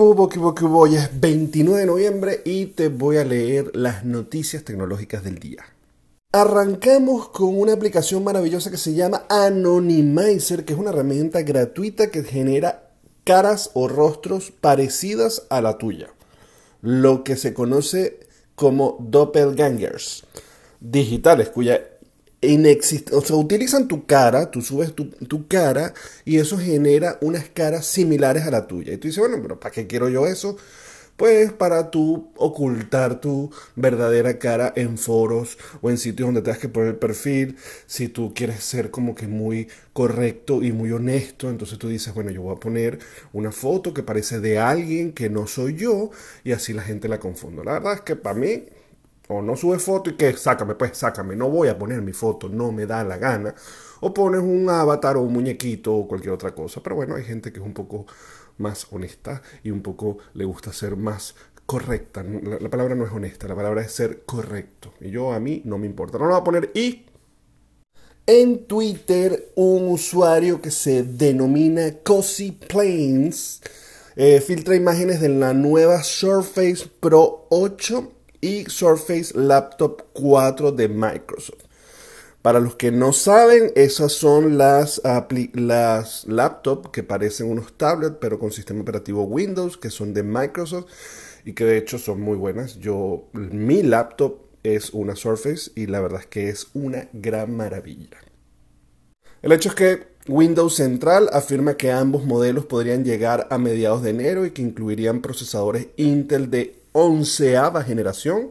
Hoy es 29 de noviembre y te voy a leer las noticias tecnológicas del día. Arrancamos con una aplicación maravillosa que se llama Anonymizer, que es una herramienta gratuita que genera caras o rostros parecidas a la tuya, lo que se conoce como doppelgangers digitales, cuya inexiste, o sea, utilizan tu cara, tú subes tu, tu, cara y eso genera unas caras similares a la tuya. Y tú dices, bueno, pero ¿para qué quiero yo eso? Pues para tú ocultar tu verdadera cara en foros o en sitios donde tengas que poner perfil. Si tú quieres ser como que muy correcto y muy honesto, entonces tú dices, bueno, yo voy a poner una foto que parece de alguien que no soy yo y así la gente la confundo. La verdad es que para mí o no sube foto y que sácame, pues sácame. No voy a poner mi foto, no me da la gana. O pones un avatar o un muñequito o cualquier otra cosa. Pero bueno, hay gente que es un poco más honesta y un poco le gusta ser más correcta. La, palabra no es honesta, la palabra es ser correcto. Y yo a mí no me importa. No lo voy a poner y... En Twitter, un usuario que se denomina Cozy Planes eh, filtra imágenes de la nueva Surface Pro 8 y Surface Laptop 4 de Microsoft. Para los que no saben, esas son las, las laptops que parecen unos tablets, pero con sistema operativo Windows, que son de Microsoft y que de hecho son muy buenas. Yo, mi laptop es una Surface y la verdad es que es una gran maravilla. El hecho es que Windows Central afirma que ambos modelos podrían llegar a mediados de enero y que incluirían procesadores Intel de onceava generación,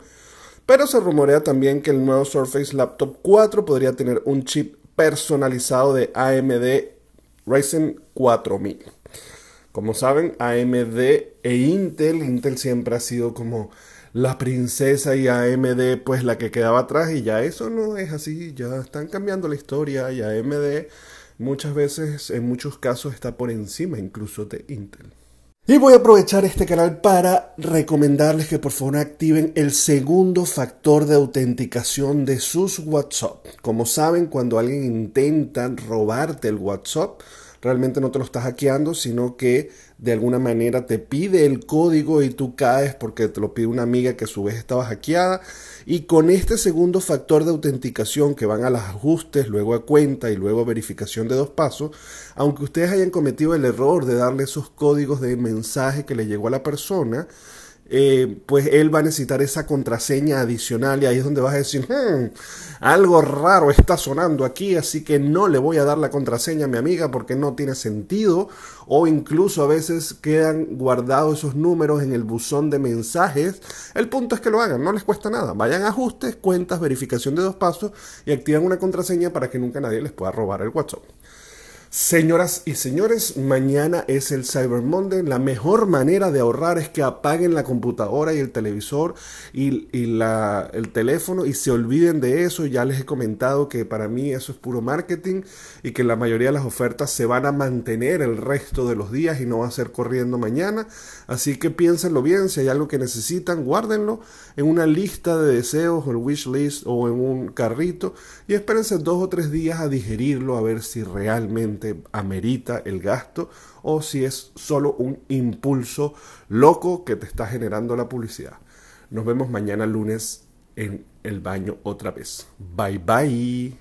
pero se rumorea también que el nuevo Surface Laptop 4 podría tener un chip personalizado de AMD Ryzen 4000. Como saben, AMD e Intel, Intel siempre ha sido como la princesa y AMD pues la que quedaba atrás y ya eso no es así, ya están cambiando la historia y AMD muchas veces, en muchos casos, está por encima incluso de Intel. Y voy a aprovechar este canal para recomendarles que por favor activen el segundo factor de autenticación de sus WhatsApp. Como saben, cuando alguien intenta robarte el WhatsApp, realmente no te lo estás hackeando, sino que de alguna manera te pide el código y tú caes porque te lo pide una amiga que a su vez estaba hackeada. Y con este segundo factor de autenticación que van a los ajustes, luego a cuenta y luego a verificación de dos pasos, aunque ustedes hayan cometido el error de darle esos códigos de mensaje que le llegó a la persona, eh, pues él va a necesitar esa contraseña adicional y ahí es donde vas a decir, hmm, algo raro está sonando aquí, así que no le voy a dar la contraseña a mi amiga porque no tiene sentido, o incluso a veces quedan guardados esos números en el buzón de mensajes. El punto es que lo hagan, no les cuesta nada. Vayan a ajustes, cuentas, verificación de dos pasos y activan una contraseña para que nunca nadie les pueda robar el WhatsApp. Señoras y señores, mañana es el Cyber Monday. La mejor manera de ahorrar es que apaguen la computadora y el televisor y, el teléfono y se olviden de eso. Ya les he comentado que para mí eso es puro marketing y que la mayoría de las ofertas se van a mantener el resto de los días y no va a ser corriendo mañana. Así que piénsenlo bien. Si hay algo que necesitan, guárdenlo en una lista de deseos o el wish list o en un carrito y espérense dos o tres días a digerirlo a ver si amerita el gasto o si es solo un impulso loco que te está generando la publicidad. Nos vemos mañana lunes en el baño otra vez. Bye bye.